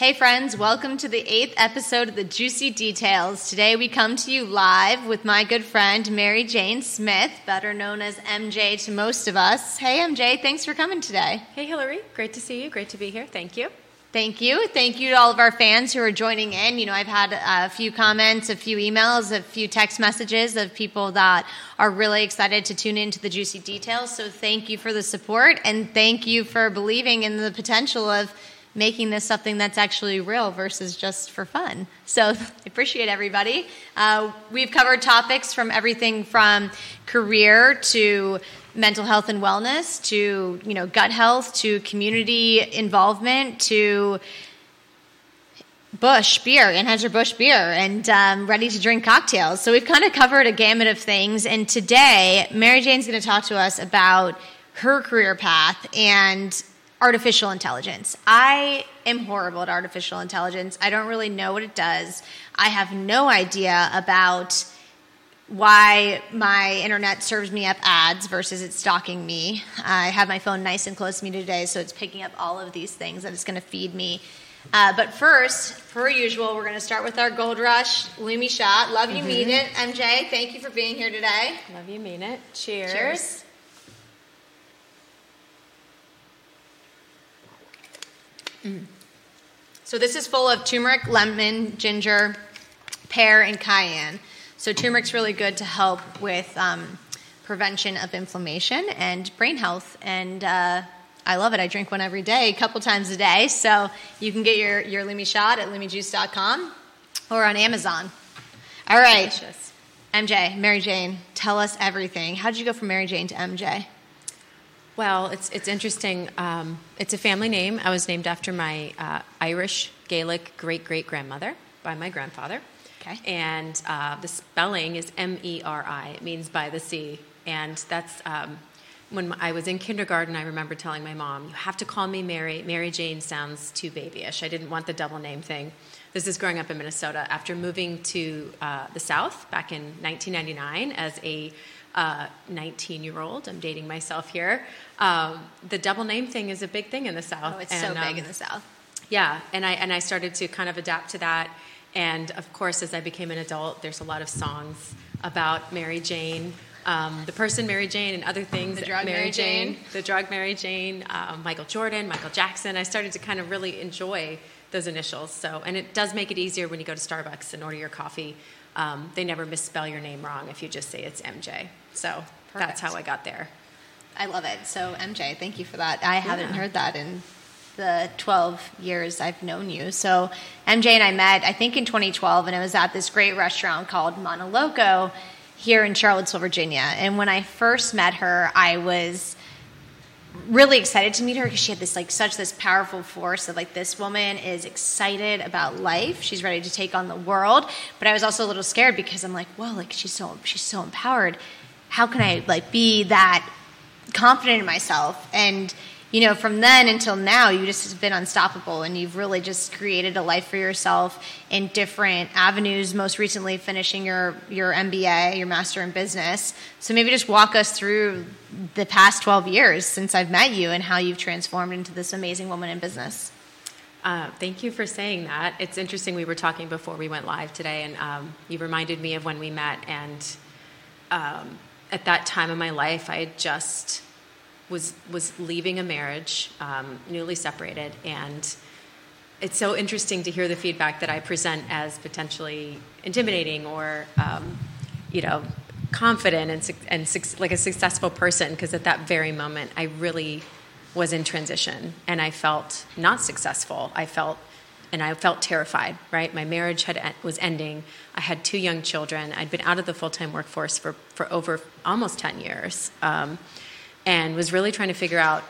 Hey, friends, welcome to the eighth episode of the Juicy Details. Today we come to you live with my good friend Mary Jane Smith, better known as MJ to most of us. Hey, MJ, thanks for coming today. Hey, Hillary, great to see you. Great to be here. Thank you. Thank you. Thank you to all of our fans who are joining in. You know, I've had a few comments, a few emails, a few text messages of people that are really excited to tune into the juicy details. So thank you for the support and thank you for believing in the potential of making this something that's actually real versus just for fun. So I appreciate everybody. Uh, we've covered topics from everything from career to mental health and wellness to you know gut health to community involvement to Busch beer, Anheuser-Busch beer, and um, ready to drink cocktails. So we've kind of covered a gamut of things. And today, Mary Jane's going to talk to us about her career path and artificial intelligence. I am horrible at artificial intelligence. I don't really know what it does. I have no idea about why my internet serves me up ads versus it's stalking me. I have my phone nice and close to me today, so it's picking up all of these things that it's going to feed me. Uh, but first, per usual, we're going to start with our Gold Rush Lumi shot. Love you, mm-hmm. mean it. MJ, thank you for being here today. Love you, mean it. Cheers. Cheers. Mm. So this is full of turmeric, lemon, ginger, pear, and cayenne. So turmeric's really good to help with um, prevention of inflammation and brain health. And uh, I love it. I drink one every day, a couple times a day. So you can get your, your Lumi shot at lumijuice.com or on Amazon. All right. Delicious. MJ, Mary Jane, tell us everything. How did you go from Mary Jane to MJ? Well, it's it's interesting. Um, it's a family name. I was named after my uh, Irish Gaelic great great grandmother by my grandfather. Okay. And uh, the spelling is M E R I. It means by the sea, and that's. Um, when I was in kindergarten, I remember telling my mom, "You have to call me Mary. Mary Jane sounds too babyish. I didn't want the double name thing." This is growing up in Minnesota. After moving to uh, the South back in 1999 as a 19 uh, year old. I'm dating myself here. Um, the double name thing is a big thing in the South. Oh, it's and, so big um, in the South. Yeah, and I and I started to kind of adapt to that. And of course, as I became an adult, there's a lot of songs about Mary Jane, um, the person Mary Jane, and other things. The drug Mary, Mary Jane. Jane. The drug Mary Jane, um, Michael Jordan, Michael Jackson. I started to kind of really enjoy those initials. So, and it does make it easier when you go to Starbucks and order your coffee. Um, they never misspell your name wrong if you just say it's MJ. So Perfect. that's how I got there. I love it. So MJ, thank you for that. I haven't heard that in the 12 years I've known you. So MJ and I met, I think in 2012, and it was at this great restaurant called Monoloco here in Charlottesville, Virginia. And when I first met her, I was really excited to meet her because she had this like such this powerful force of like this woman is excited about life she's ready to take on the world but i was also a little scared because i'm like well like she's so she's so empowered how can I like be that confident in myself? And you know, from then until now, you just have been unstoppable, and you've really just created a life for yourself in different avenues. Most recently, finishing your your MBA, your Master in Business. So maybe just walk us through the past twelve years since I've met you and how you've transformed into this amazing woman in business. Uh, thank you for saying that. It's interesting. We were talking before we went live today, and um, you reminded me of when we met, and um, at that time in my life, I just was was leaving a marriage, um, newly separated, and it's so interesting to hear the feedback that I present as potentially intimidating or, um, you know, confident and and like a successful person. Because at that very moment, I really was in transition, and I felt not successful. I felt and I felt terrified. Right, my marriage had was ending. I had two young children. I'd been out of the full time workforce for for over almost ten years, um, and was really trying to figure out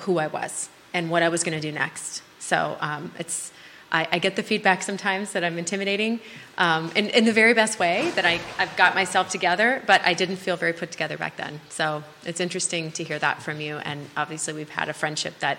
who I was and what I was going to do next. So um, it's. I, I, get the feedback sometimes that I'm intimidating um, in, in, the very best way, that I, I've got myself together, but I didn't feel very put together back then. So it's interesting to hear that from you. And obviously, we've had a friendship that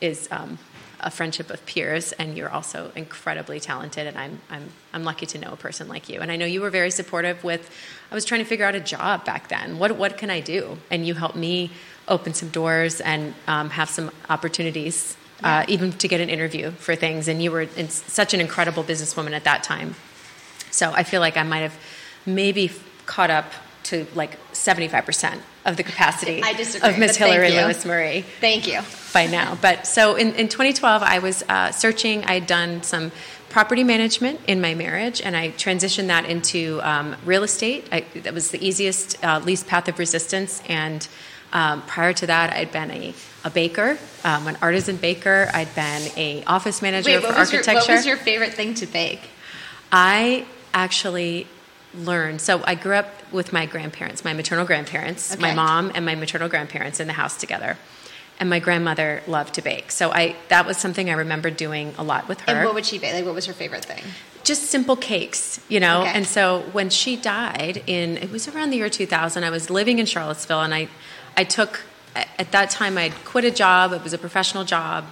is um, a friendship of peers, and you're also incredibly talented. And I'm, I'm, I'm lucky to know a person like you. And I know you were very supportive with, I was trying to figure out a job back then. What, what can I do? And you helped me open some doors and um, have some opportunities uh, even to get an interview for things. And you were in such an incredible businesswoman at that time. So I feel like I might have maybe caught up to like 75% of the capacity of Miss Hillary Lewis Murray. Thank you. By now. But so in, in 2012, I was uh, searching, I'd done some property management in my marriage, and I transitioned that into um, real estate. I, that was the easiest, uh, least path of resistance. And um, prior to that, I'd been a, a baker, um, an artisan baker. I'd been a office manager Wait, for architecture. Your, what was your favorite thing to bake? I actually learned. So I grew up with my grandparents, my maternal grandparents, okay. my mom and my maternal grandparents in the house together. And my grandmother loved to bake. So I that was something I remember doing a lot with her. And what would she bake? Like what was her favorite thing? Just simple cakes, you know. Okay. And so when she died in it was around the year 2000, I was living in Charlottesville and I I took at that time I'd quit a job, it was a professional job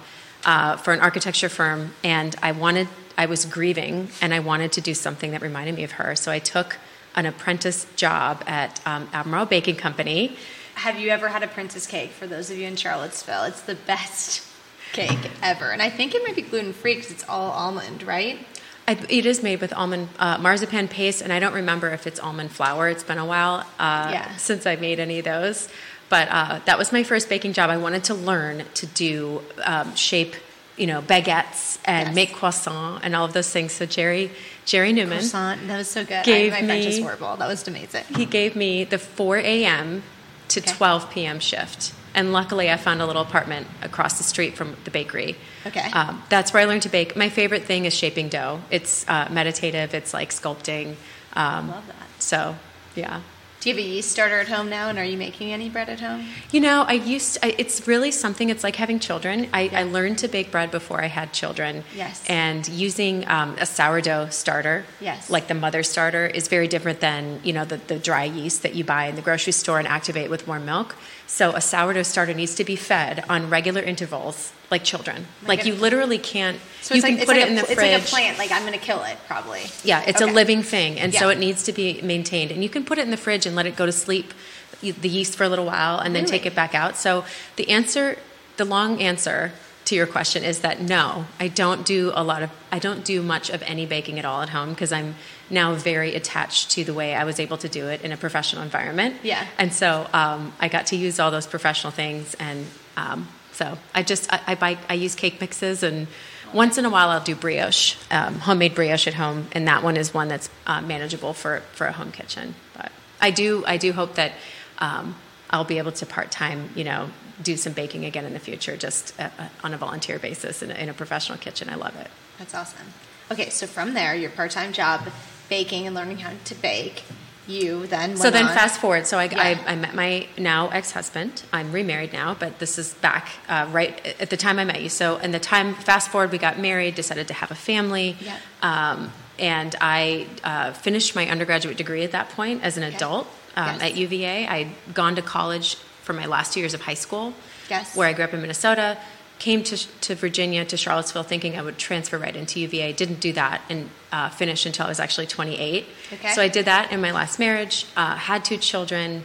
uh, for an architecture firm and I wanted I was grieving and I wanted to do something that reminded me of her. So I took an apprentice job at um, Albemarle Baking Company. Have you ever had a princess cake? For those of you in Charlottesville, it's the best cake ever, and I think it might be gluten free because it's all almond, right? I, it is made with almond uh, marzipan paste, and I don't remember if it's almond flour. It's been a while uh, yeah. since I made any of those. But uh, that was my first baking job. I wanted to learn to do um, shape you know, baguettes and yes. make croissant and all of those things. So Jerry, Gerry Newman, croissant, that was so good. Gave I, my me, French is horrible. That was amazing. He gave me the 4 a.m. to okay. 12 p.m. shift, and luckily I found a little apartment across the street from the bakery. Okay, um, that's where I learned to bake. My favorite thing is shaping dough. It's uh, meditative. It's like sculpting. Um, Love that. So, yeah. Do you have a yeast starter at home now, and are you making any bread at home? You know, I used. I, it's really something. It's like having children. I, yeah. I, learned to bake bread before I had children. Yes. And using um, a sourdough starter, yes, like the mother starter, is very different than you know the, the dry yeast that you buy in the grocery store and activate with warm milk. So a sourdough starter needs to be fed on regular intervals like children. Like, like you literally can't. So you can put like it in the it's fridge. It's like a plant. Like I'm going to kill it probably. Yeah, it's okay. a living thing, and yeah. so it needs to be maintained. And you can put it in the fridge and let it go to sleep, the yeast for a little while, and then really? take it back out. So the answer, the long answer to your question is that no, I don't do a lot of. I don't do much of any baking at all at home because I'm now very attached to the way I was able to do it in a professional environment. Yeah. And so um, I got to use all those professional things and. Um, so I just I, I buy I use cake mixes and once in a while I'll do brioche, um, homemade brioche at home, and that one is one that's uh, manageable for for a home kitchen. But I do I do hope that um, I'll be able to part time, you know, do some baking again in the future, just a, a, on a volunteer basis in a, in a professional kitchen. I love it. That's awesome. Okay, so from there, your part time job, baking and learning how to bake you then so then on. fast forward so I, Yeah. I, I met my now ex-husband i'm remarried now but this is back uh, right at the time i met you so in the time fast forward we got married decided to have a family Yeah. um, and i uh, finished my undergraduate degree at that point as an Okay. adult um, Yes. at uva i'd gone to college for my last two years of high school Yes. where i grew up in minnesota came to, to virginia to charlottesville thinking i would transfer right into uva didn't do that and uh, finish until i was actually 28 Okay. so i did that in my last marriage uh, had two children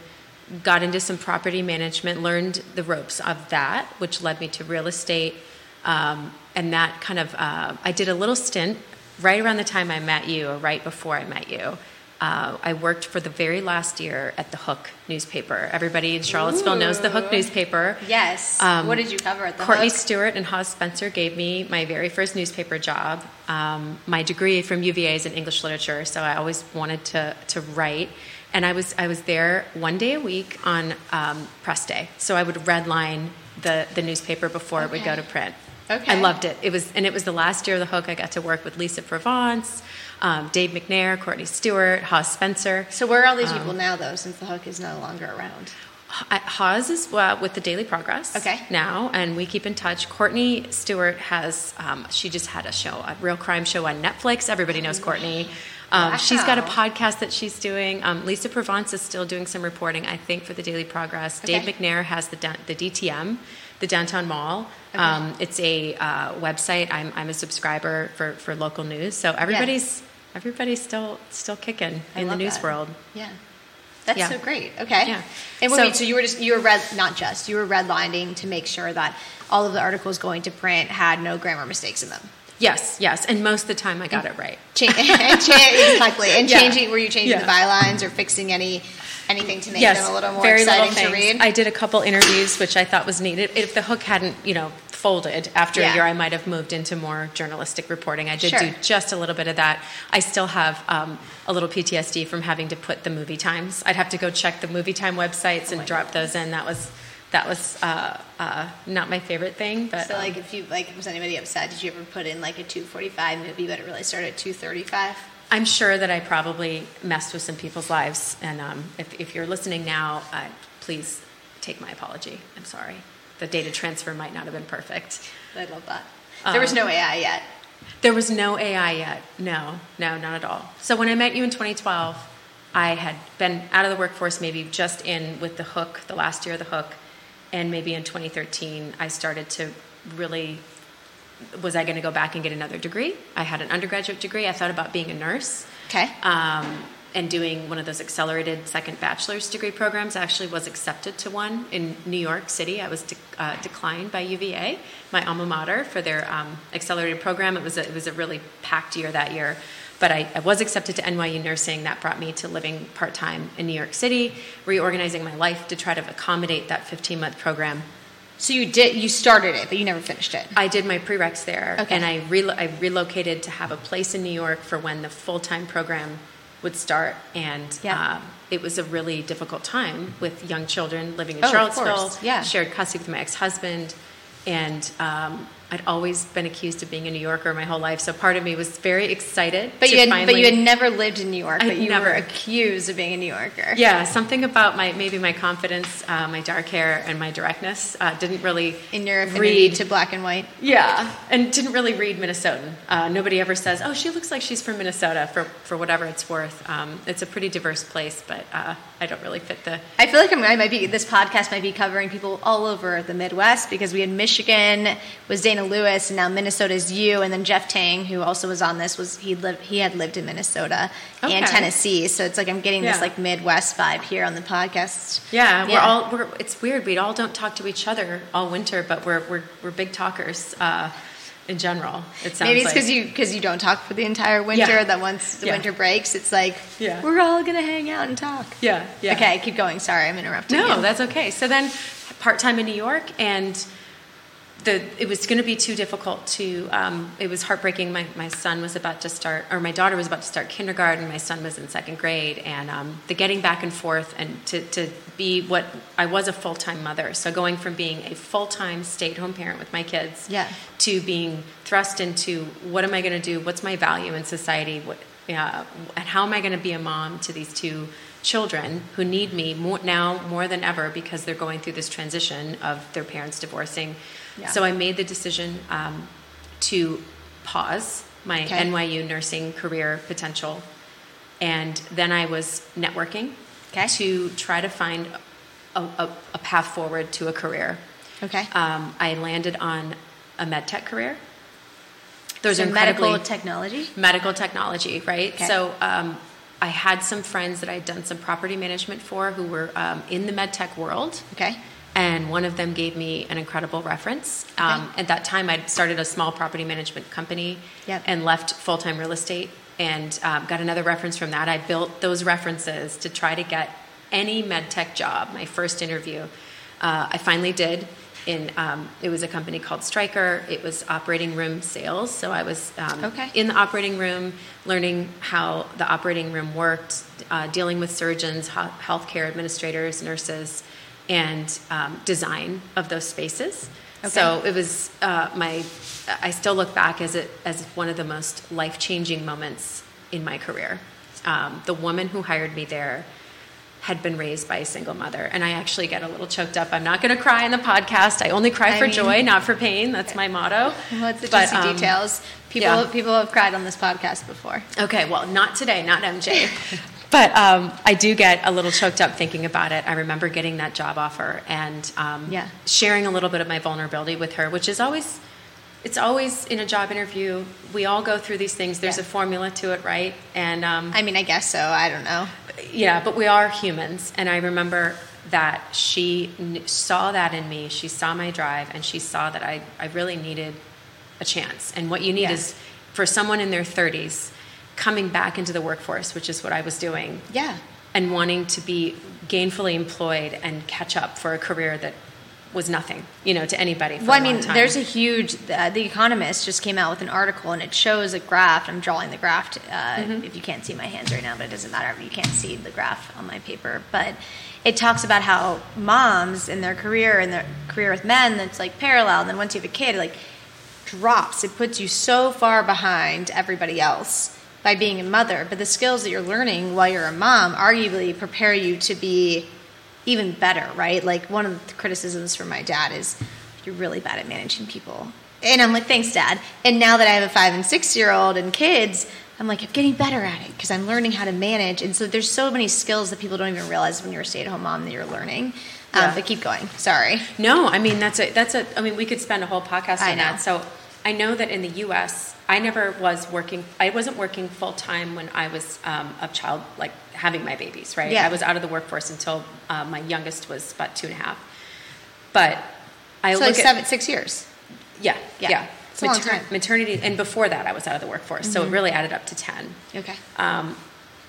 got into some property management learned the ropes of that which led me to real estate um, and that kind of uh, i did a little stint right around the time i met you or right before i met you uh, I worked for the very last year at the Hook newspaper. Everybody in Charlottesville knows the Hook newspaper. Yes. Um, what did you cover at the Courteney Hook? Stuart and Hawes Spencer gave me my very first newspaper job. Um, my degree from UVA is in English literature, so I always wanted to to write. And I was I was there one day a week on um, press day, so I would redline the the newspaper before it would go to print. Okay. I loved it. It was and it was the last year of the Hook. I got to work with Lisa Provence, um, Dave McNair, Courteney Stuart, Hawes Spencer. So where are all these Um, people now, though, since the Hook is no longer around? Haas is uh, with the Daily Progress Okay. now, and we keep in touch. Courteney Stewart has, um, she just had a show, a real crime show on Netflix. Everybody knows Courtney. Um, She's got a podcast that she's doing. Um, Lisa Provence is still doing some reporting, I think, for the Daily Progress. Dave McNair has the, the DTM, the Downtown Mall. Okay. Um, it's a uh, website. I'm, I'm a subscriber for, for local news. So everybody's everybody's still still kicking I in the news that. world. Yeah. That's Yeah. so great. Okay. Yeah. And So- wait, so you were just you were red not just you were redlining to make sure that all of the articles going to print had no grammar mistakes in them. Yes, yes, and most of the time I got it right. Cha- and cha- exactly. And Yeah. changing were you changing the bylines or fixing any anything to make yes, them a little more very exciting to read? I did a couple interviews, which I thought was needed. If the hook hadn't, you know, folded after Yeah. a year, I might have moved into more journalistic reporting. I did Sure. do just a little bit of that. I still have um, a little PTSD from having to put the movie times. I'd have to go check the movie time websites and my drop those in. That was that was uh, uh, not my favorite thing, but so um, like if you like was anybody upset, did you ever put in like a two forty five movie but it really started at two thirty five? I'm sure that I probably messed with some people's lives. And um, if, if you're listening now, uh, please take my apology. I'm sorry. The data transfer might not have been perfect. I love that. There was Um, no AI yet. There was no AI yet. No, no, not at all. So when I met you in 2012, I had been out of the workforce, maybe just in with the hook, the last year of the hook. And maybe in 2013, I started to really was I going to go back and get another degree? I had an undergraduate degree. I thought about being a nurse. Okay. um, and doing one of those accelerated second bachelor's degree programs. I actually was accepted to one in New York City. I was de- uh, declined by UVA, my alma mater, for their um, accelerated program. It was a, it was a really packed year that year. But I, I was accepted to NYU nursing. That brought me to living part time in New York City, reorganizing my life to try to accommodate that 15 month program. So you did you started it, but you never finished it. I did my prereqs there, Okay. and I, relo- I relocated to have a place in New York for when the full time program would start. And Yeah. um, it was a really difficult time with young children living in Oh, Charlottesville. Yeah. Shared custody with my ex husband, and um, I'd always been accused of being a New Yorker my whole life. So part of me was very excited. But to you had finally, but you had never lived in New York, I'd but you never. were accused of being a New Yorker. Yeah, something about my maybe my confidence, uh, my dark hair, and my directness uh, didn't really In your read to black and white. Yeah, and didn't really read Minnesotan. Uh, nobody ever says, "Oh, she looks like she's from Minnesota." For for whatever it's worth, um, it's a pretty diverse place, but uh, I don't really fit the. I feel like I'm, I might be. This podcast might be covering people all over the Midwest because we had Michigan was Dana Lewis, and now Minnesota's you, and then Jeff Tang, who also was on this, was he lived he had lived in Minnesota and Tennessee. So it's like I'm getting this like Midwest vibe here on the podcast. Yeah, we're all. We're, it's weird. We all don't talk to each other all winter, but we're we're we're big talkers uh, in general. It sounds Maybe it's like. because you because you don't talk for the entire winter. Yeah. That once the Yeah. winter breaks, it's like Yeah. we're all gonna hang out and talk. Yeah, yeah. Okay, keep going. Sorry, I'm interrupting. No, you. that's okay. So then, part time in New York, and the it was going to be too difficult to. Um, it was heartbreaking. My my son was about to start, or my daughter was about to start kindergarten. My son was in second grade, and um, the getting back and forth, and to to be what I was a full time mother. So going from being a full time stay at home parent with my kids, Yeah. to being thrust into what am I going to do? What's my value in society? What, yeah, and how am I going to be a mom to these two children who need me more, now more than ever because they're going through this transition of their parents divorcing? Yeah. So I made the decision um, to pause my Okay. NYU nursing career potential, and then I was networking Okay. to try to find a, a, a path forward to a career Okay. um, I landed on a med tech career. Those so are medical technology. medical technology, right? Okay. So um, I had some friends that I'd done some property management for who were um, in the med tech world. Okay. And one of them gave me an incredible reference. Um, At that time, I'd started a small property management company Yep. and left full time real estate and um, got another reference from that. I built those references to try to get any med tech job. My first interview, uh, I finally did. In um, it was a company called Stryker. It was operating room sales. So I was um, Okay. in the operating room, learning how the operating room worked, uh, dealing with surgeons, ho- healthcare administrators, nurses, and um, design of those spaces. So it was uh, my. I still look back as it as one of the most life changing moments in my career. Um, the woman who hired me there had been raised by a single mother, and I actually get a little choked up. I'm not going to cry in the podcast. I only cry I for mean- joy, not for pain. That's my motto. What's the But, juicy um, details? People yeah. people have cried on this podcast before. Okay, well, not today, not MJ. but um, I do get a little choked up thinking about it. I remember getting that job offer and um, Yeah. sharing a little bit of my vulnerability with her, which is always, it's always in a job interview. We all go through these things. There's Yeah. a formula to it, right? And um, I mean, I guess so. I don't know. yeah, but we are humans, and I remember that she kn- saw that in me. She saw my drive, and she saw that I, I really needed a chance. And what you need Yeah. is for someone in their 30s coming back into the workforce, which is what I was doing, Yeah. and wanting to be gainfully employed and catch up for a career that was nothing, you know, to anybody. For Well, I mean, time. there's a huge. Uh, the Economist just came out with an article, and it shows a graph. I'm drawing the graph. Uh, Mm-hmm. If you can't see my hands right now, but it doesn't matter. You can't see the graph on my paper, but it talks about how moms in their career and their career with men that's like parallel. And then once you have a kid, it like drops. It puts you so far behind everybody else by being a mother. But the skills that you're learning while you're a mom arguably prepare you to be even better, right? Like one of the criticisms from my dad is you're really bad at managing people. And I'm like, thanks, dad. And now that I have a five and six year old and kids, I'm like, I'm getting better at it because I'm learning how to manage. And so there's so many skills that people don't even realize when you're a stay at home mom that you're learning. Um, but keep going. Sorry. No, I mean that's a that's a. I mean we could spend a whole podcast on that. So I know that in the U.S. I never was working. I wasn't working full time when I was um, a child, like having my babies. Right. Yeah. I was out of the workforce until uh, my youngest was about two and a half. But I So look like at seven, six years. yeah Yeah. yeah. It's a long time. Mm-hmm. Maternity and before that I was out of the workforce, so it really added up to ten. Okay. Um,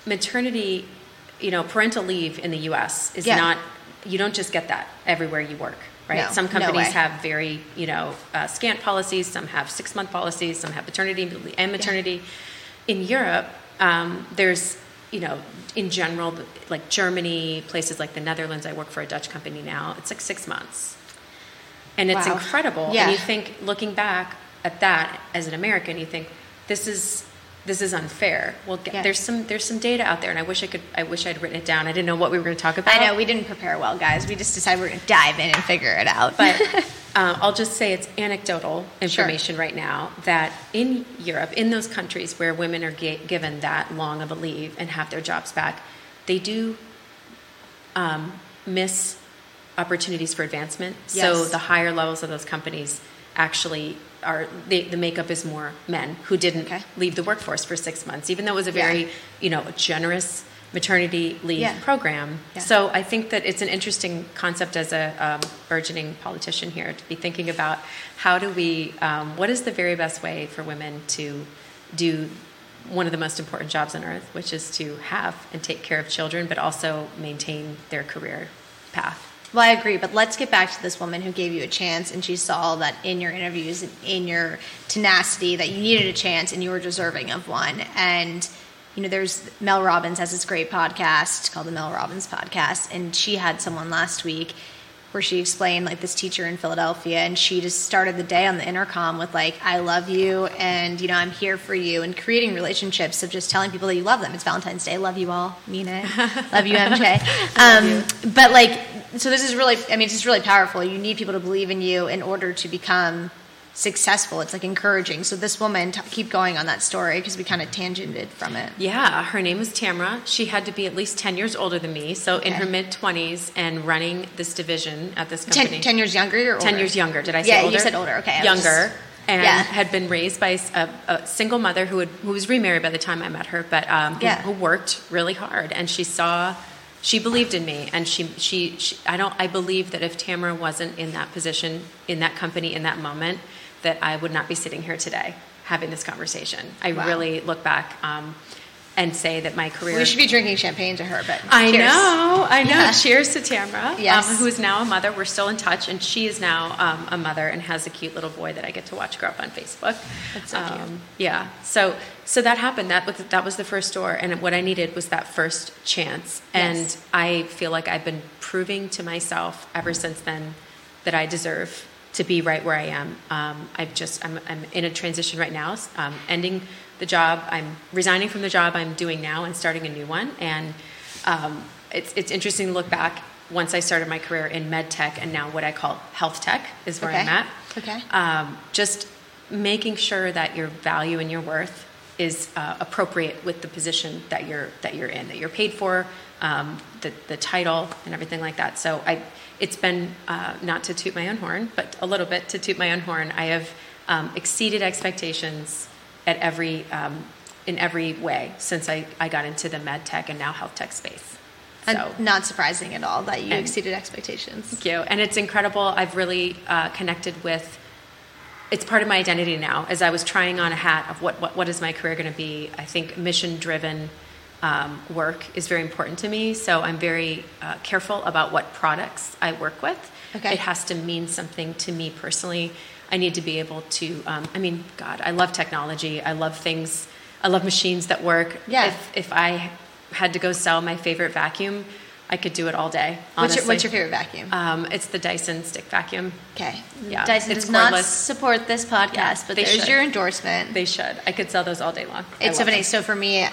maternity, you know, parental leave in the U.S. is Yeah. not. You don't just get that everywhere you work, right? No, some companies way. have very, you know, uh, scant policies. Some have six-month policies. Some have paternity and maternity. In Europe, um, there's, you know, in general, like Germany, places like the Netherlands. I work for a Dutch company now. It's like six months, and it's Wow. incredible. Yeah. And you think, looking back at that as an American, you think this is this is unfair. Well, get, Yeah. there's some there's some data out there, and I wish I could. I wish I'd written it down. I didn't know what we were going to talk about. I know we didn't prepare well, guys. We just decided we're going to dive in and figure it out. but um, I'll just say it's anecdotal information right now that in Europe, in those countries where women are given that long of a leave and have their jobs back, they do um, miss opportunities for advancement. So the higher levels of those companies actually are they, the makeup is more men who didn't Okay. leave the workforce for six months, even though it was a Yeah. very you know generous maternity leave Yeah. program. Yeah. So I think that it's an interesting concept as a um, burgeoning politician here to be thinking about how do we, um, what is the very best way for women to do one of the most important jobs on earth, which is to have and take care of children, but also maintain their career path. Well, I agree, but let's get back to this woman who gave you a chance, and she saw that in your interviews and in your tenacity that you needed a chance and you were deserving of one. And you know, there's Mel Robbins has this great podcast called the Mel Robbins Podcast, and she had someone last week where she explained like this teacher in Philadelphia, and she just started the day on the intercom with like, "I love you," and you know, I'm here for you, and creating relationships of just telling people that you love them. It's Valentine's Day. Love you all. Mean it. love you, MJ. Um, but like, so this is really, I mean, it's just really powerful. You need people to believe in you in order to become successful. It's like encouraging. So this woman, t- keep going on that story because we kind of tangented from it. Yeah, her name was Tamra. She had to be at least 10 years older than me, so in her mid 20s and running this division at this company. 10 years younger or older? 10 years younger. Did I say Yeah, older? you said older. Okay. Younger. just- and Yeah. had been raised by a, a single mother who, had, who was remarried by the time I met her, but um, who, Yeah. who worked really hard. And she saw, she believed in me. And she, she, she, I don't, I believe that if Tamara wasn't in that position, in that company, in that moment, that I would not be sitting here today having this conversation. I Wow. really look back um, and say that my career. We should be drinking champagne to her, but I cheers. know, I know. Yeah. Cheers to Tamara, Yes. um, who is now a mother. We're still in touch, and she is now um, a mother and has a cute little boy that I get to watch grow up on Facebook. That's so cute. Um, yeah. So, so that happened. That was that was the first door, and what I needed was that first chance. And Yes. I feel like I've been proving to myself ever since then that I deserve to be right where I am. Um, I've just I'm, I'm in a transition right now, um, ending the job. I'm resigning from the job I'm doing now and starting a new one. And um, it's it's interesting to look back. Once I started my career in med tech and now what I call health tech is where Okay. I'm at. Okay. Um, just making sure that your value and your worth is uh, appropriate with the position that you're that you're in, that you're paid for, um, the the title and everything like that. So I, it's been uh, not to toot my own horn, but a little bit to toot my own horn. I have um, exceeded expectations at every um, in every way since I, I got into the med tech and now health tech space. And not surprising at all that you exceeded expectations. Thank you. And it's incredible. I've really uh, connected with. It's part of my identity now. As I was trying on a hat of what what, what is my career going to be, I think mission driven um, work is very important to me. So I'm very uh, careful about what products I work with. Okay. It has to mean something to me personally. I need to be able to. Um, I mean, God, I love technology. I love things. I love machines that work. Yeah. If if I had to go sell my favorite vacuum, I could do it all day. What's your, what's your favorite vacuum? Um, it's the Dyson stick vacuum. okay. yeah, Dyson it's does not support this podcast, Yeah, but they there's should. your endorsement. They should. I could sell those all day long. It's so funny. them. So for me,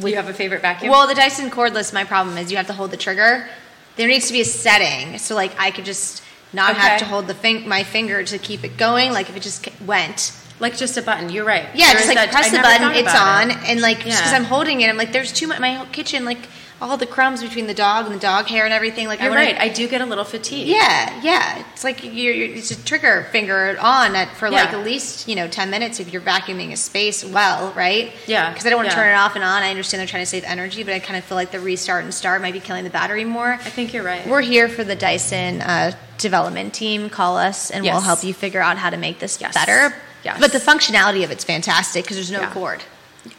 Do you have a favorite vacuum? Well, the Dyson cordless, my problem is you have to hold the trigger. There needs to be a setting, so like I could just not have to hold the fin- my finger to keep it going. Like if it just went, like just a button. You're right. yeah, There just like that- press I the button, it's on, it. and like because Yeah. I'm holding it, I'm like, there's too much. My whole kitchen, like all the crumbs between the dog and the dog hair and everything. Like You're I right. I do get a little fatigue. Yeah, yeah. It's like you're, you're it's a trigger finger on at, for like at least you know ten minutes if you're vacuuming a space well, right? Yeah, Because I don't want to yeah. turn it off and on. I understand they're trying to save energy, but I kind of feel like the restart and start might be killing the battery more. I think you're right. We're here for the Dyson uh, development team. Call us, and we'll help you figure out how to make this Yes. better. Yes. But the functionality of it's fantastic because there's no Yeah. cord.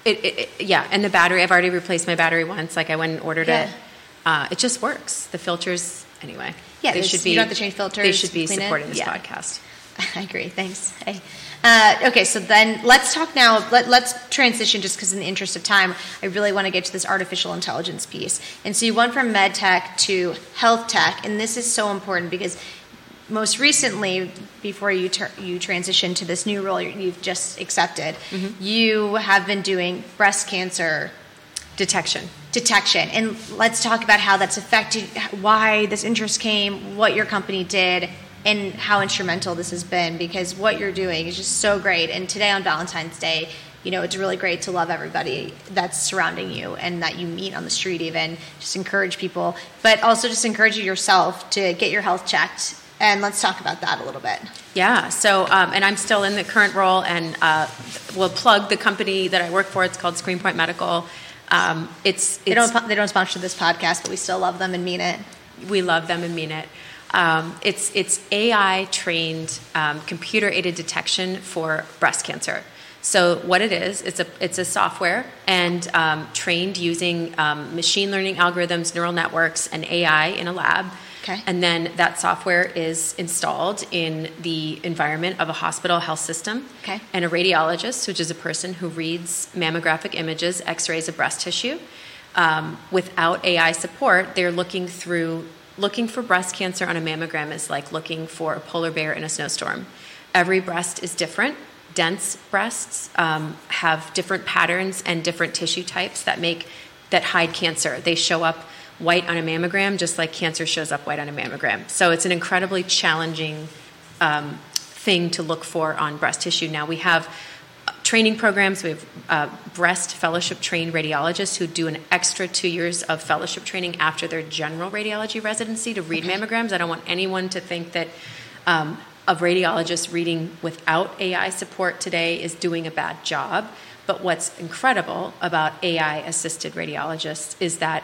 It, it, it- yeah, and the battery. I've already replaced my battery once. Like I went and ordered Yeah. it. Uh, it just works. The filters, anyway. Yeah, they should be. you don't have to change filters They should be supporting this Yeah. podcast. I agree. Thanks. Hey. Uh, okay, so then let's talk now. Let, let's transition just because, in the interest of time, I really want to get to this artificial intelligence piece. And so you went from med tech to health tech, and this is so important because most recently, before you tur- you transition to this new role you- you've just accepted, mm-hmm. you have been doing breast cancer Detection. detection and let's talk about how that's affected why this interest came what your company did and how instrumental this has been because what you're doing is just so great and today on valentine's day you know it's really great to love everybody that's surrounding you and that you meet on the street even just encourage people but also just encourage yourself to get your health checked and let's talk about that a little bit Yeah. So, um, and I'm still in the current role, and uh, we'll plug the company that I work for. It's called Screenpoint Medical. Um, it's, they don't they don't sponsor this podcast but we still love them and mean it we love them and mean it. Um, it's it's AI trained um, computer aided detection for breast cancer. So what it is, it's a it's a software and um, trained using um, machine learning algorithms, neural networks, and AI in a lab. Okay. And then that software is installed in the environment of a hospital health system. Okay. And a radiologist, which is a person who reads mammographic images, X-rays of breast tissue. Um, without AI support, they're looking through looking for breast cancer on a mammogram is like looking for a polar bear in a snowstorm. Every breast is different. Dense breasts um, have different patterns and different tissue types that make that hide cancer. They show up white on a mammogram, just like cancer shows up white on a mammogram. So it's an incredibly challenging um, thing to look for on breast tissue. Now we have uh, training programs. We have uh, breast fellowship trained radiologists who do an extra two years of fellowship training after their general radiology residency to read mammograms. I don't want anyone to think that um, a radiologist reading without AI support today is doing a bad job. But what's incredible about AI assisted radiologists is that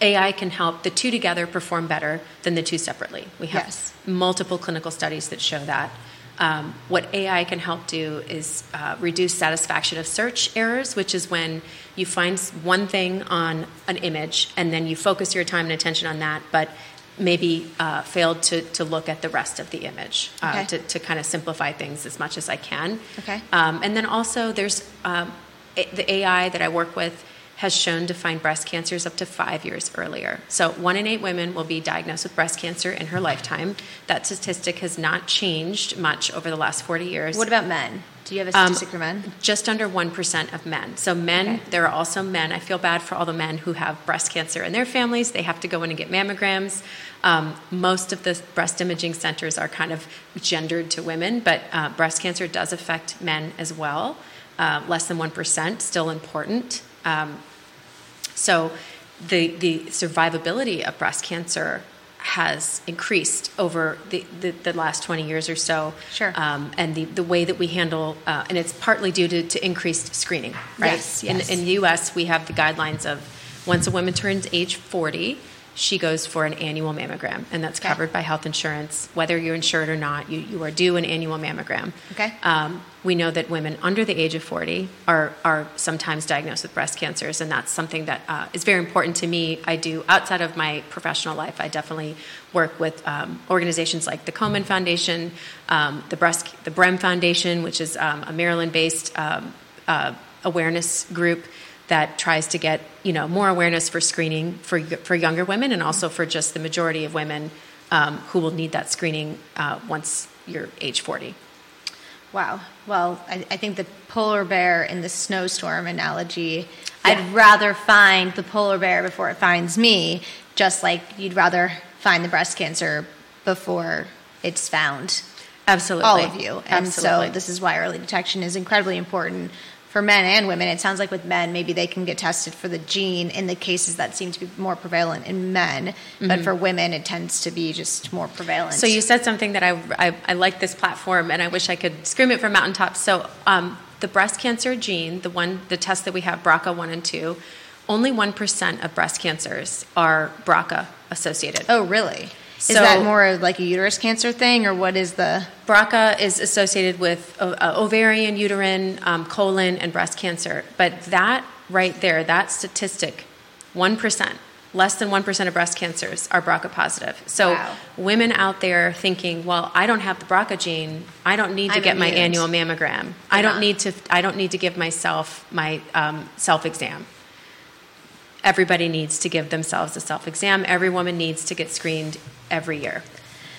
AI can help the two together perform better than the two separately. We have Yes. multiple clinical studies that show that. Um, what AI can help do is uh, reduce satisfaction of search errors, which is when you find one thing on an image and then you focus your time and attention on that, but maybe uh, failed to, to look at the rest of the image uh, Okay. to, to kind of simplify things as much as I can. Okay. Um, and then also, there's um, a- the AI that I work with has shown to find breast cancers up to five years earlier. So, one in eight women will be diagnosed with breast cancer in her lifetime. That statistic has not changed much over the last 40 years. what about men do you have a Um, statistic for men Just under 1% of men. So, men, Okay. there are also men. I feel bad for all the men who have breast cancer in their families. They have to go in and get mammograms. Um, most of the breast imaging centers are kind of gendered to women, but uh, breast cancer does affect men as well. Uh, less than 1%, still important. Um, so, the, the survivability of breast cancer has increased over the, the, the, last 20 years or so. Sure. Um, and the, the way that we handle, uh, and it's partly due to, to increased screening, right? Yes, yes. In, in the US, we have the guidelines of once a woman turns age 40, she goes for an annual mammogram, and that's Okay. covered by health insurance. Whether you're insured or not, you, you are due an annual mammogram. Okay. Um, we know that women under the age of 40 are, are sometimes diagnosed with breast cancers, and that's something that uh, is very important to me. I do, outside of my professional life, I definitely work with um, organizations like the Komen Foundation, um, the, breast, the BREM Foundation, which is um, a Maryland based um, uh, awareness group that tries to get you know more awareness for screening for for younger women and also for just the majority of women um, who will need that screening uh, once you're age 40. Wow. Well, I, I think the polar bear in the snowstorm analogy, Yeah. I'd rather find the polar bear before it finds me, just like you'd rather find the breast cancer before it's found. Absolutely, All of you. And Absolutely. so this is why early detection is incredibly important for men and women. It sounds like with men, maybe they can get tested for the gene in the cases that seem to be more prevalent in men, but for women, it tends to be just more prevalent. Mm-hmm. So you said something that I, I, I like this platform, and I wish I could scream it from mountaintops. So um, the breast cancer gene, the one, the test that we have, BRCA one and two, only one percent of breast cancers are BRCA associated. Oh, really? Is that more of like a uterus cancer thing, or what is the? BRCA is associated with uh, uh, ovarian, uterine, um, colon, and breast cancer. But that right there, that statistic, 1%, less than 1% of breast cancers are BRCA positive. So Wow. women out there thinking, well, I don't have the BRCA gene. I don't need to I'm get my annual mammogram. I don't need to. I don't need to give myself my um, self exam. Everybody needs to give themselves a self exam. Every woman needs to get screened every year.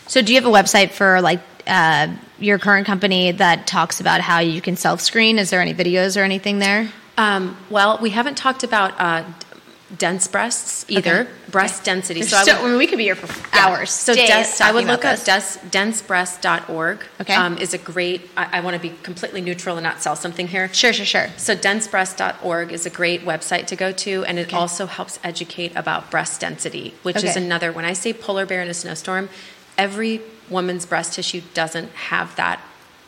So, do you have a website for like uh, your current company that talks about how you can self screen? Is there any videos or anything there? Um, well, we haven't talked about uh, dense breasts either. Okay. Breast density. There's So, I so- would, I mean, we could be here for yeah. hours. So des- I would look up des- densebreast.org. Okay. Um, is a great. I, I want to be completely neutral and not sell something here. Sure, sure, sure. So densebreast.org is a great website to go to, and it Okay. also helps educate about breast density, which is another. When I say polar bear in a snowstorm, every woman's breast tissue doesn't have that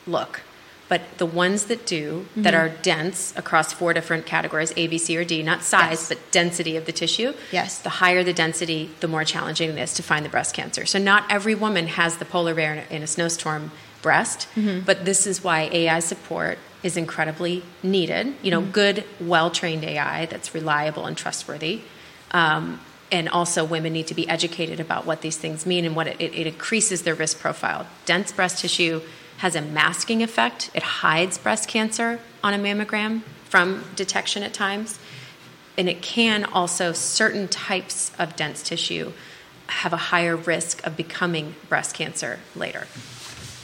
look. But the ones that do, that Mm-hmm. are dense across four different categories, A, B, C, or D, not size, Yes. but density of the tissue. Yes. The higher the density, the more challenging it is to find the breast cancer. So not every woman has the polar bear in a, in a snowstorm breast, Mm-hmm. but this is why AI support is incredibly needed. You know, Mm-hmm. good, well trained AI that's reliable and trustworthy. Um, and also, women need to be educated about what these things mean and what it, it, it increases their risk profile. Dense breast tissue has a masking effect, it hides breast cancer on a mammogram from detection at times. And it can also, certain types of dense tissue have a higher risk of becoming breast cancer later.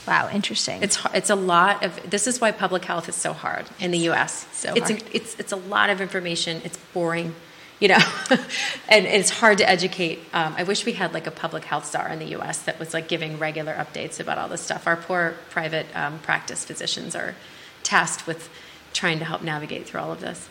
Wow, interesting. It's it's a lot of this is why public health is so hard in the U.S. So it's hard. It's it's a lot of information. It's boring, you know, and it's hard to educate. Um, I wish we had like a public health star in the U.S. that was like giving regular updates about all this stuff. Our poor private um, practice physicians are tasked with trying to help navigate through all of this.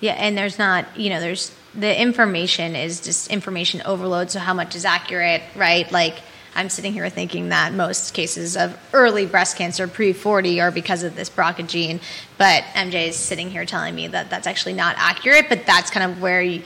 Yeah, and there's not, you know, there's the information is just information overload. So how much is accurate, right? Like I'm sitting here thinking that most cases of early breast cancer pre 40 are because of this BRCA gene, but MJ is sitting here telling me that that's actually not accurate. But that's kind of where you.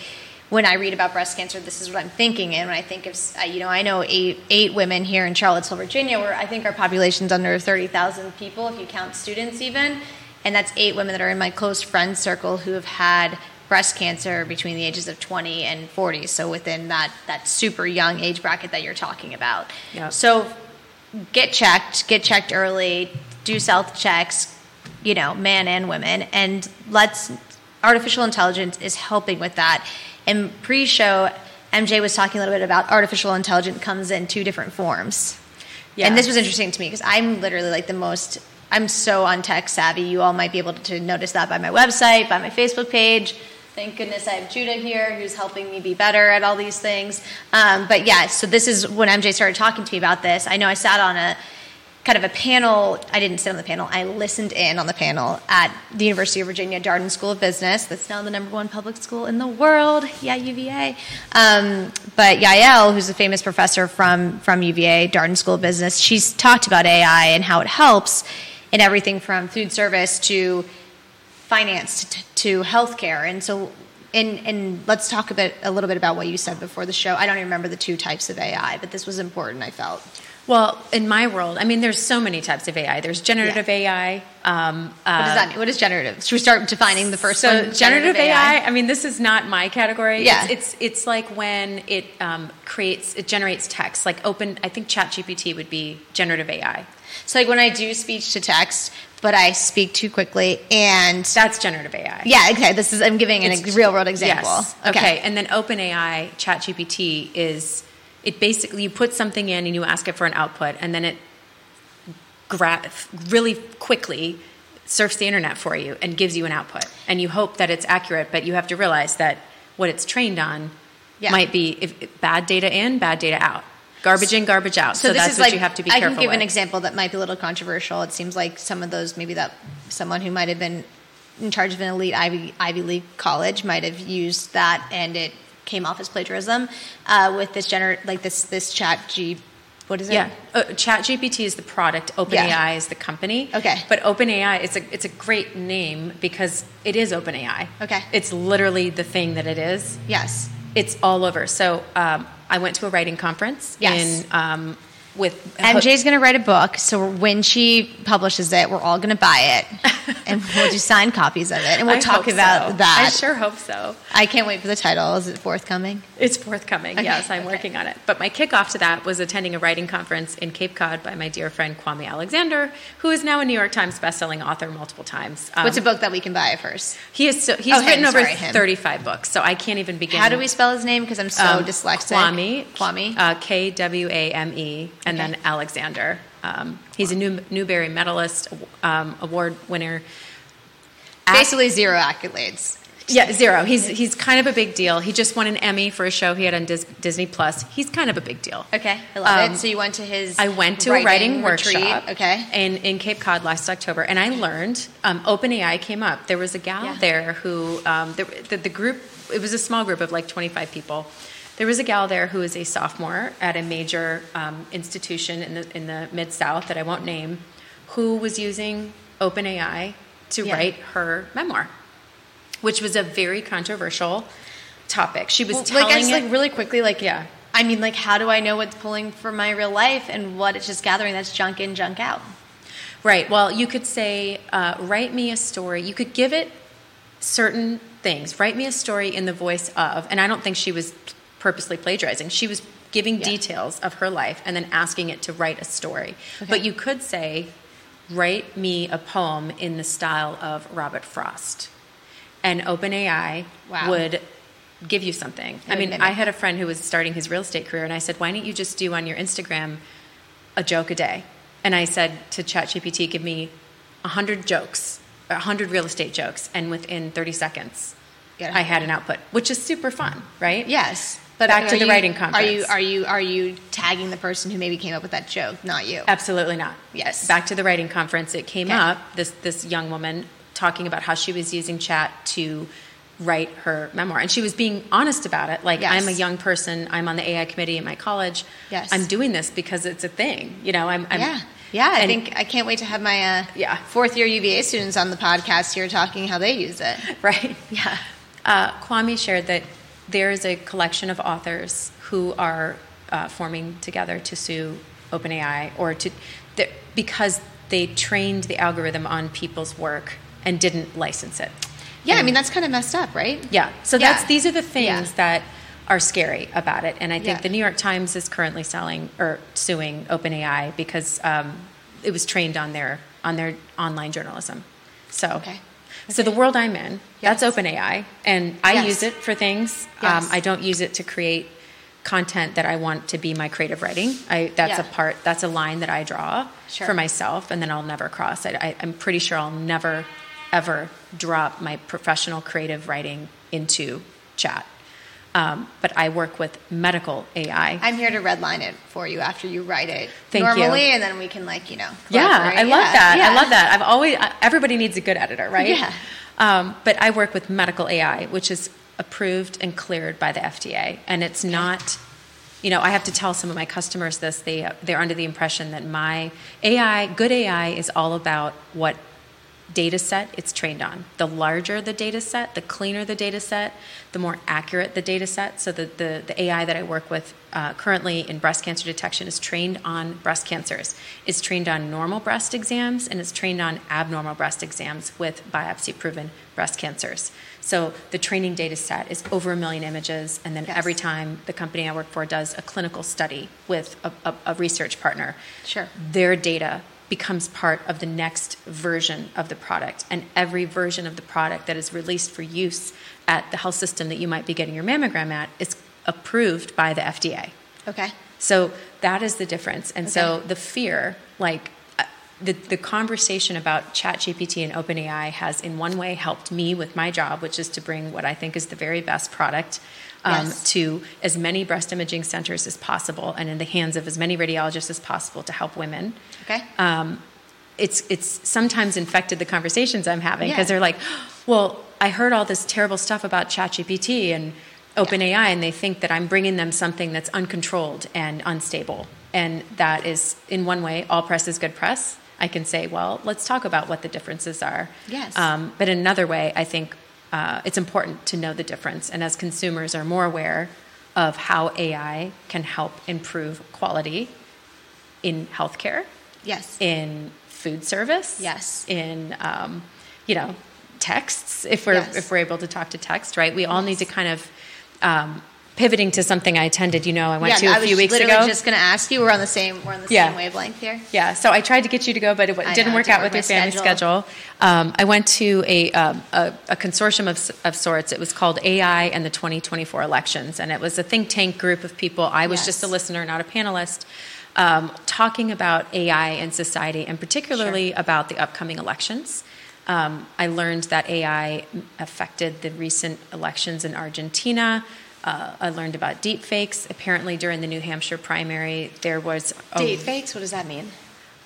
When I read about breast cancer, this is what I'm thinking. And when I think of, you know, I know eight, eight women here in Charlottesville, Virginia, where I think our population's under 30,000 people, if you count students even and that's eight women that are in my close friend circle who have had breast cancer between the ages of 20 and 40 so within that that super young age bracket that you're talking about Yep. so get checked get checked early do self checks you know man and women and let's artificial intelligence is helping with that and pre-show mj was talking a little bit about artificial intelligence comes in two different forms Yeah. and this was interesting to me because I'm literally like the most, I'm so on tech savvy. You all might be able to notice that by my website, by my Facebook page. Thank goodness I have Judah here who's helping me be better at all these things. Um, but yeah, so this is when MJ started talking to me about this. I know I sat on a kind of a panel. I didn't sit on the panel. I listened in on the panel at the University of Virginia Darden School of Business. That's now the number one public school in the world. Yeah, UVA. Um, but Yael, who's a famous professor from from UVA Darden School of Business, she's talked about AI and how it helps in everything from food service to finance to, to healthcare. And so and, and let's talk a bit a little bit about what you said before the show. I don't even remember the two types of AI, but this was important. I felt. Well, in my world, I mean, there's so many types of AI. There's generative yeah. AI. Um, uh, what does that mean? What is generative? Should we start defining the first so one? Generative, generative AI, AI, I mean, this is not my category. Yeah. It's, it's, it's like when it um, creates, it generates text. Like open, I think ChatGPT would be generative AI. So, like when I do speech to text, but I speak too quickly, and that's generative AI. Yeah, okay. This is I'm giving a real world example. Yes. Okay. okay, and then OpenAI ChatGPT is it basically you put something in and you ask it for an output, and then it gra- really quickly surfs the internet for you and gives you an output, and you hope that it's accurate, but you have to realize that what it's trained on yeah. might be if, bad data in, bad data out. Garbage in, garbage out. So, so that's what like, you have to be I can give with. an example that might be a little controversial. It seems like some of those, maybe that someone who might have been in charge of an elite Ivy, Ivy League college might have used that and it came off as plagiarism uh, with this gener like this this chat G what is it? Yeah, uh, Chat GPT is the product. OpenAI yeah. is the company. Okay. But OpenAI, it's a it's a great name because it is OpenAI. Okay. It's literally the thing that it is. Yes. It's all over. So um, I went to a writing conference yes. in um, with MJ's going to write a book, so when she publishes it, we're all going to buy it, and we'll do signed copies of it, and we'll I talk about so. that. I sure hope so. I can't wait for the title. Is it forthcoming? It's forthcoming. Okay. Yes, I'm okay. working on it. But my kickoff to that was attending a writing conference in Cape Cod by my dear friend Kwame Alexander, who is now a New York Times bestselling author multiple times. Um, What's a book that we can buy first? He is so, he's oh, written him, over sorry, 35 books, so I can't even begin. How do we spell his name? Because I'm so um, dyslexic. Kwame. Kwame. Uh, K W A M E, and okay. then Alexander. Um, he's a New, Newbery medalist, um, award winner. Basically, zero accolades. Yeah, zero. He's he's kind of a big deal. He just won an Emmy for a show he had on Dis- Disney Plus. He's kind of a big deal. Okay, I love um, it. So you went to his. I went to writing a writing retreat. workshop. Okay. In in Cape Cod last October, and I learned um, OpenAI came up. There was a gal yeah. there who um, the, the, the group. It was a small group of like twenty five people there was a gal there who is a sophomore at a major um, institution in the in the mid South that I won't name, who was using OpenAI to yeah. write her memoir, which was a very controversial topic. She was well, telling like, it, like really quickly, like yeah. I mean, like, how do I know what's pulling from my real life and what it's just gathering that's junk in, junk out? Right. Well, you could say, uh, write me a story. You could give it certain things. Write me a story in the voice of, and I don't think she was purposely plagiarizing. She was giving yeah. details of her life and then asking it to write a story. Okay. But you could say, write me a poem in the style of Robert Frost. And OpenAI wow. would give you something. I mean, I had a friend who was starting his real estate career, and I said, why don't you just do on your Instagram a joke a day? And I said to ChatGPT, give me 100 jokes, 100 real estate jokes, and within 30 seconds, I had an output, which is super fun, right? Yes. But back to the you, writing conference. Are you are you are you tagging the person who maybe came up with that joke, not you? Absolutely not. Yes. Back to the writing conference, it came okay. up this this young woman talking about how she was using chat to write her memoir and she was being honest about it like yes. i'm a young person i'm on the ai committee at my college yes. i'm doing this because it's a thing you know i'm, I'm yeah yeah i think i can't wait to have my uh, yeah fourth year uva students on the podcast here talking how they use it right yeah uh, kwame shared that there is a collection of authors who are uh, forming together to sue OpenAI or to because they trained the algorithm on people's work and didn't license it. Yeah, and, I mean that's kind of messed up, right? Yeah. So yeah. that's these are the things yeah. that are scary about it, and I think yeah. the New York Times is currently selling or suing OpenAI because um, it was trained on their on their online journalism. So okay. So the world I'm in, yes. that's OpenAI, and I yes. use it for things. Yes. Um, I don't use it to create content that I want to be my creative writing. I, that's yeah. a part. That's a line that I draw sure. for myself, and then I'll never cross. I, I'm pretty sure I'll never, ever drop my professional creative writing into chat. Um, but I work with medical AI. I'm here to redline it for you after you write it Thank normally, you. and then we can like you know. Yeah. I love Yeah, that. yeah. I love that. I've always everybody needs a good editor, right? Yeah. Um, but I work with medical AI, which is approved and cleared by the FDA, and it's not. You know, I have to tell some of my customers this. They they're under the impression that my AI, good AI, is all about what data set it's trained on. The larger the data set, the cleaner the data set, the more accurate the data set. So the, the, the AI that I work with uh, currently in breast cancer detection is trained on breast cancers. It's trained on normal breast exams and it's trained on abnormal breast exams with biopsy proven breast cancers. So the training data set is over a million images, and then Yes. every time the company I work for does a clinical study with a, a, a research partner, Sure. their data becomes part of the next version of the product. And every version of the product that is released for use at the health system that you might be getting your mammogram at is approved by the FDA. Okay. So that is the difference. And so the fear, like uh, the, the conversation about ChatGPT and OpenAI has, in one way, helped me with my job, which is to bring what I think is the very best product um, Yes. to as many breast imaging centers as possible and in the hands of as many radiologists as possible to help women Okay. um, it's it's sometimes infected the conversations I'm having because Yeah. they're like, well, I heard all this terrible stuff about ChatGPT and OpenAI, and they think that I'm bringing them something that's uncontrolled and unstable, and that is in one way, all press is good press. I can say, well, let's talk about what the differences are. Yes. Um, but in another way, I think uh, it's important to know the difference, and as consumers are more aware of how AI can help improve quality in healthcare yes. in food service. Yes. In um, you know texts if we're Yes. if we're able to talk to text, right? We all need to kind of um, pivoting to something I attended. You know, I went yeah, to I a few weeks ago. I was weeks literally ago. just going to ask you. We're on the same. We're on the Yeah. same wavelength here. Yeah, so I tried to get you to go, but it w- I didn't know, work didn't out work with your family schedule. schedule. Um, I went to a, um, a, a consortium of, of sorts. It was called AI and the 2024 elections, and it was a think tank group of people. I was Yes. just a listener, not a panelist, um, talking about AI and society, and particularly about the upcoming elections. Um, I learned that AI affected the recent elections in Argentina. Uh, I learned about deep fakes. Apparently, during the New Hampshire primary, there was a, Deep fakes. What does that mean?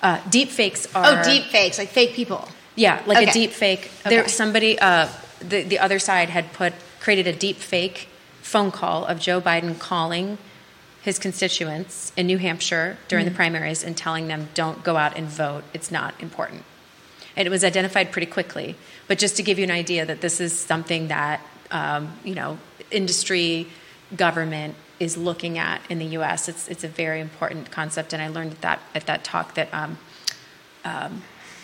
uh, deep fakes are Oh, deep fakes, like fake people. yeah, like Okay. a deep fake. Okay. There, somebody, uh, the the other side had put created a deep fake phone call of Joe Biden calling his constituents in New Hampshire during Mm-hmm. the primaries and telling them, "Don't go out and vote. It's not important." And it was identified pretty quickly. But just to give you an idea that this is something that um, you know industry, government is looking at in the U.S. It's it's a very important concept, and I learned at that at that talk that. Um,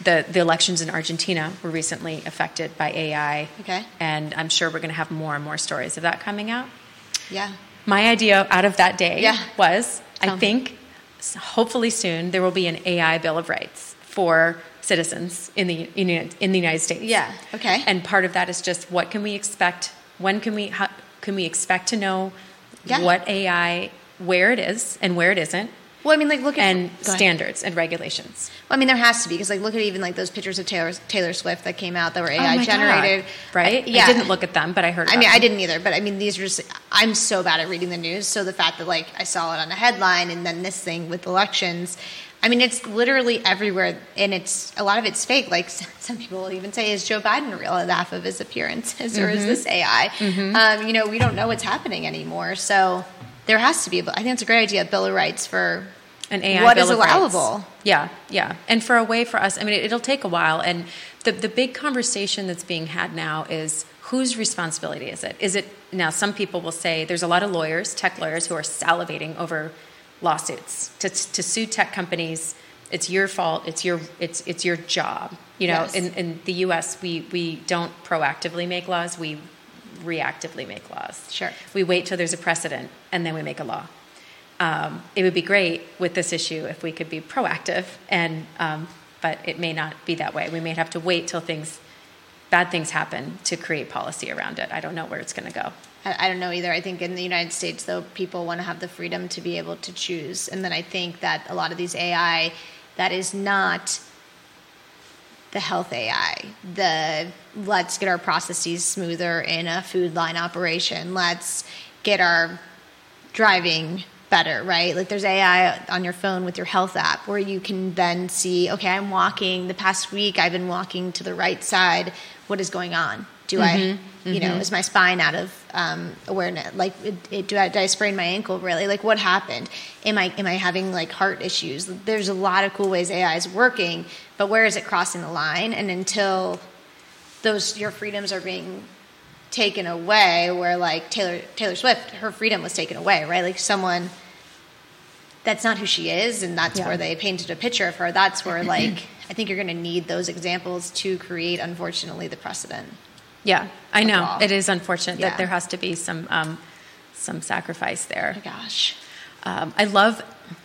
the, the elections in Argentina were recently affected by AI. Okay. And I'm sure we're going to have more and more stories of that coming out. Yeah. My idea out of that day Yeah. was Tell I me. think hopefully soon there will be an AI Bill of Rights for citizens in the, in, in the United States. Yeah. Okay. And part of that is just what can we expect? When can we, how, can we expect to know Yeah. what AI, where it is and where it isn't, Well, I mean, like, look at and standards and regulations? Well, I mean, there has to be because, like, look at even like those pictures of Taylor Taylor Swift that came out that were AI Oh generated, God. Right? I- yeah, I didn't look at them, but I heard I mean, I didn't either, but I mean, these are just. I'm so bad at reading the news, so the fact that like I saw it on a headline and then this thing with elections, I mean, it's literally everywhere, and it's a lot of it's fake. Like some people will even say, "Is Joe Biden real?" half of his appearances, or Mm-hmm. is this AI? Um, you know, we don't know what's happening anymore, so there has to be. But I think it's a great idea, Bill of Rights for an AI what is of Rights. allowable. Yeah, yeah. And for a way for us, I mean, it, will take a while. And the, the big conversation that's being had now is whose responsibility is it? Is it now? Some people will say there's a lot of lawyers, tech lawyers, who are salivating over lawsuits to, to sue tech companies. It's your fault. It's your it's it's your job. You know, Yes. in, in the U.S., we we don't proactively make laws. We reactively make laws. Sure. We wait till there's a precedent and then we make a law um, it would be great with this issue if we could be proactive and um, but it may not be that way we may have to wait till things bad things happen to create policy around it i don't know where it's going to go I, don't know either. I think in the United States, though, people want to have the freedom to be able to choose. And then I think that a lot of these AI, that is not the health AI. The let's get our processes smoother in a food line operation. Let's get our driving better, right? Like there's AI on your phone with your health app where you can then see, okay, I'm walking the past week, I've been walking to the right side. What is going on? Do mm-hmm, I, you know, mm-hmm. is my spine out of um, awareness? Like, it, it, do, I, did I sprain my ankle really? Like, what happened? Am I am I having like heart issues? There's a lot of cool ways AI is working, but where is it crossing the line? And until those your freedoms are being taken away where like Taylor Taylor Swift her freedom was taken away right like someone that's not who she is and that's yeah. where they painted a picture of her that's where like I think you're going to need those examples to create unfortunately the precedent yeah I know it is unfortunate yeah. that there has to be some um, some sacrifice there oh gosh um, I love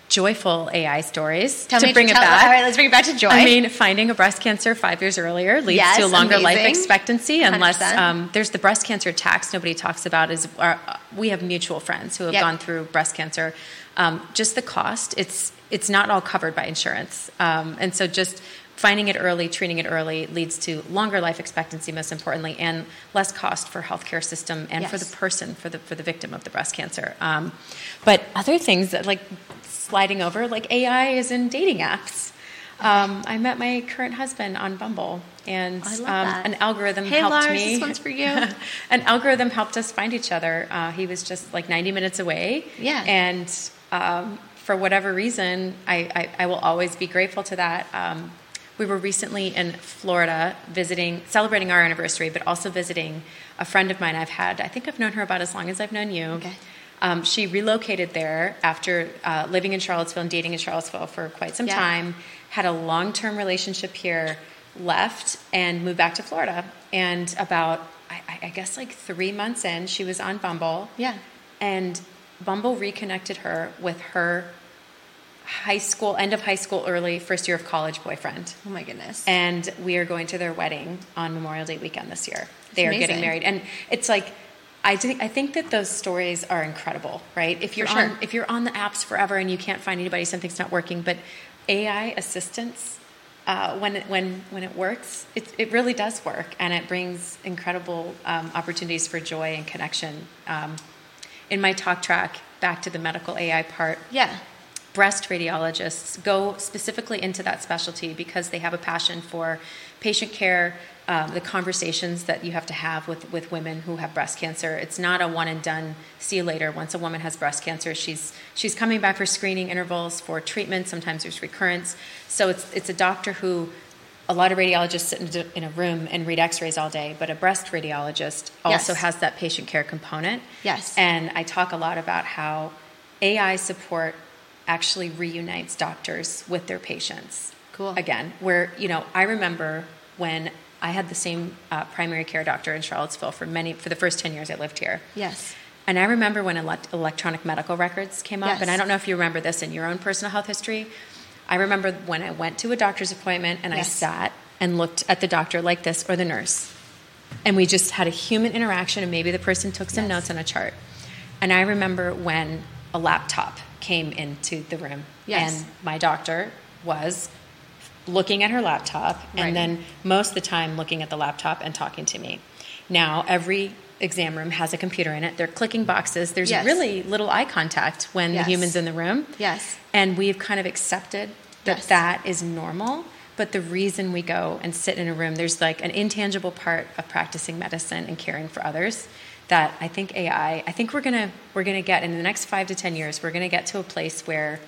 joyful AI stories tell to me, bring tell, it back. All right, let's bring it back to joy. I mean, finding a breast cancer five years earlier leads yes, to a longer amazing. life expectancy. Unless um, there's the breast cancer tax nobody talks about. Is our, uh, we have mutual friends who have yep. gone through breast cancer. Um, just the cost, it's it's not all covered by insurance, um, and so just finding it early, treating it early leads to longer life expectancy, most importantly, and less cost for healthcare system and yes. for the person, for the for the victim of the breast cancer. Um, but other things that like sliding over, like AI is in dating apps. Um, I met my current husband on Bumble, and um, an algorithm hey, helped Lars, me. This one's for you. an algorithm helped us find each other. Uh, he was just like 90 minutes away. Yeah. And um, for whatever reason, I, I, I, will always be grateful to that. Um, we were recently in Florida visiting, celebrating our anniversary, but also visiting a friend of mine I've had. I think I've known her about as long as I've known you. Okay. Um, she relocated there after uh, living in Charlottesville and dating in Charlottesville for quite some yeah. time, had a long term relationship here, left, and moved back to Florida. And about, I, I, guess, like three months in, she was on Bumble. Yeah. And Bumble reconnected her with her high school, end of high school, early first year of college boyfriend. Oh my goodness. And we are going to their wedding on Memorial Day weekend this year. That's they are amazing. getting married. And it's like, I think I think that those stories are incredible, right? If you're sure. on if you're on the apps forever and you can't find anybody, something's not working. But AI assistance, uh, when it, when when it works, it it really does work, and it brings incredible um, opportunities for joy and connection. Um, in my talk track, back to the medical AI part, yeah, breast radiologists go specifically into that specialty because they have a passion for patient care, um, the conversations that you have to have with, with women who have breast cancer. It's not a one and done, see you later. Once a woman has breast cancer, she's, she's coming back for screening intervals, for treatment. Sometimes there's recurrence. So it's, it's a doctor who, a lot of radiologists sit in a room and read x rays all day, but a breast radiologist also yes. has that patient care component. Yes. And I talk a lot about how AI support actually reunites doctors with their patients. Cool. Again, where, you know, I remember when I had the same uh, primary care doctor in Charlottesville for many for the first ten years I lived here. Yes. And I remember when elect- electronic medical records came up, yes. and I don't know if you remember this in your own personal health history. I remember when I went to a doctor's appointment and yes. I sat and looked at the doctor like this or the nurse, and we just had a human interaction, and maybe the person took some yes. notes on a chart. And I remember when a laptop came into the room, yes. and my doctor was looking at her laptop and right. then most of the time looking at the laptop and talking to me. Now, every exam room has a computer in it. They're clicking boxes. There's yes. really little eye contact when yes. the human's in the room. Yes. And we've kind of accepted that yes. that is normal. But the reason we go and sit in a room, there's like an intangible part of practicing medicine and caring for others that I think AI, I think we're gonna we're gonna get in the next five to ten years, we're gonna get to a place where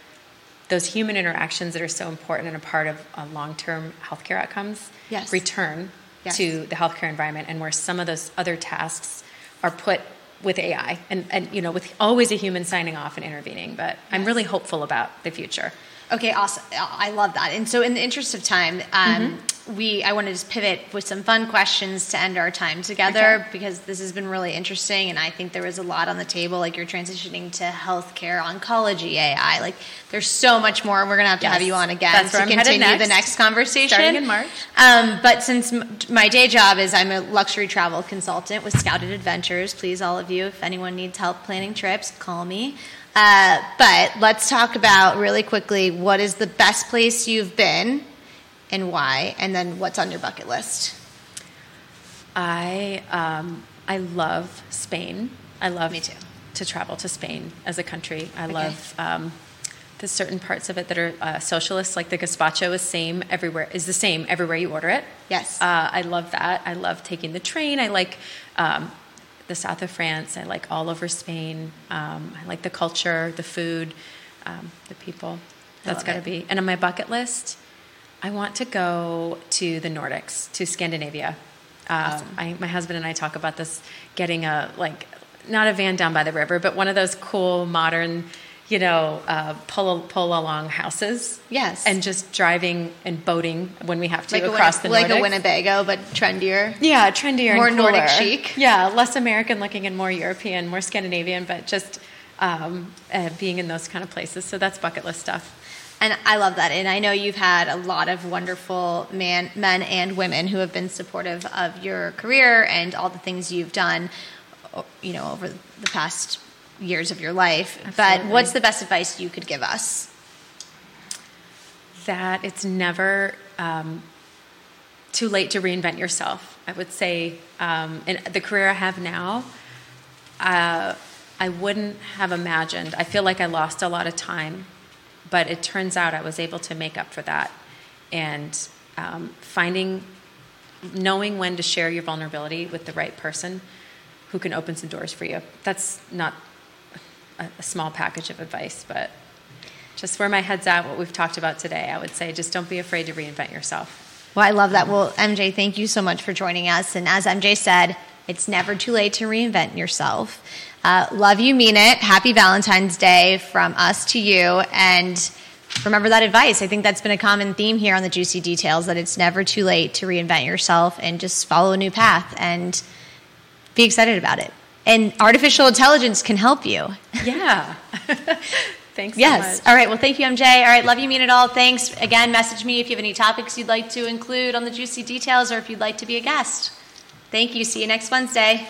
those human interactions that are so important and a part of uh, long-term healthcare outcomes yes. return yes. to the healthcare environment and where some of those other tasks are put with AI and, and you know with always a human signing off and intervening but yes. I'm really hopeful about the future Okay, awesome. I love that. And so, in the interest of time, um, mm-hmm. we I want to just pivot with some fun questions to end our time together okay. because this has been really interesting, and I think there was a lot on the table. Like you're transitioning to healthcare, oncology, AI. Like there's so much more. We're gonna have to yes. have you on again That's to continue next, the next conversation starting in March. Um, but since m- my day job is I'm a luxury travel consultant with Scouted Adventures, please all of you, if anyone needs help planning trips, call me. Uh, but let's talk about really quickly what is the best place you've been and why, and then what's on your bucket list. I um, I love Spain. I love me too. to travel to Spain as a country. I okay. love um, the certain parts of it that are uh, socialist, like the gazpacho is same everywhere is the same everywhere you order it. Yes, uh, I love that. I love taking the train. I like um, the south of France. I like all over Spain. Um, I like the culture, the food, um, the people. That's got to be. And on my bucket list, I want to go to the Nordics, to Scandinavia. Uh, awesome. I, my husband and I talk about this getting a like not a van down by the river, but one of those cool modern you know, uh, pull pull along houses. Yes, and just driving and boating when we have to like across the like a Winnebago, but trendier. Yeah, trendier, more Nordic chic. Yeah, less American looking and more European, more Scandinavian, but just um, uh, being in those kind of places. So that's bucket list stuff. And I love that. And I know you've had a lot of wonderful man, men and women who have been supportive of your career and all the things you've done, you know, over the past years of your life. Absolutely. But what's the best advice you could give us? That it's never um, too late to reinvent yourself. I would say, um, in the career I have now, uh, I wouldn't have imagined. I feel like I lost a lot of time, but it turns out I was able to make up for that. And um, finding, knowing when to share your vulnerability with the right person who can open some doors for you. That's not a, a small package of advice, but just where my head's at, what we've talked about today, I would say just don't be afraid to reinvent yourself. Well, I love that. Well, MJ, thank you so much for joining us. And as MJ said, it's never too late to reinvent yourself. Uh, love you, mean it. Happy Valentine's Day from us to you. And remember that advice. I think that's been a common theme here on the Juicy Details that it's never too late to reinvent yourself and just follow a new path and be excited about it and artificial intelligence can help you. Yeah. Thanks. yes. All right. Well, thank you, MJ. All right. Love you, mean it all. Thanks again. Message me if you have any topics you'd like to include on the juicy details or if you'd like to be a guest. Thank you. See you next Wednesday.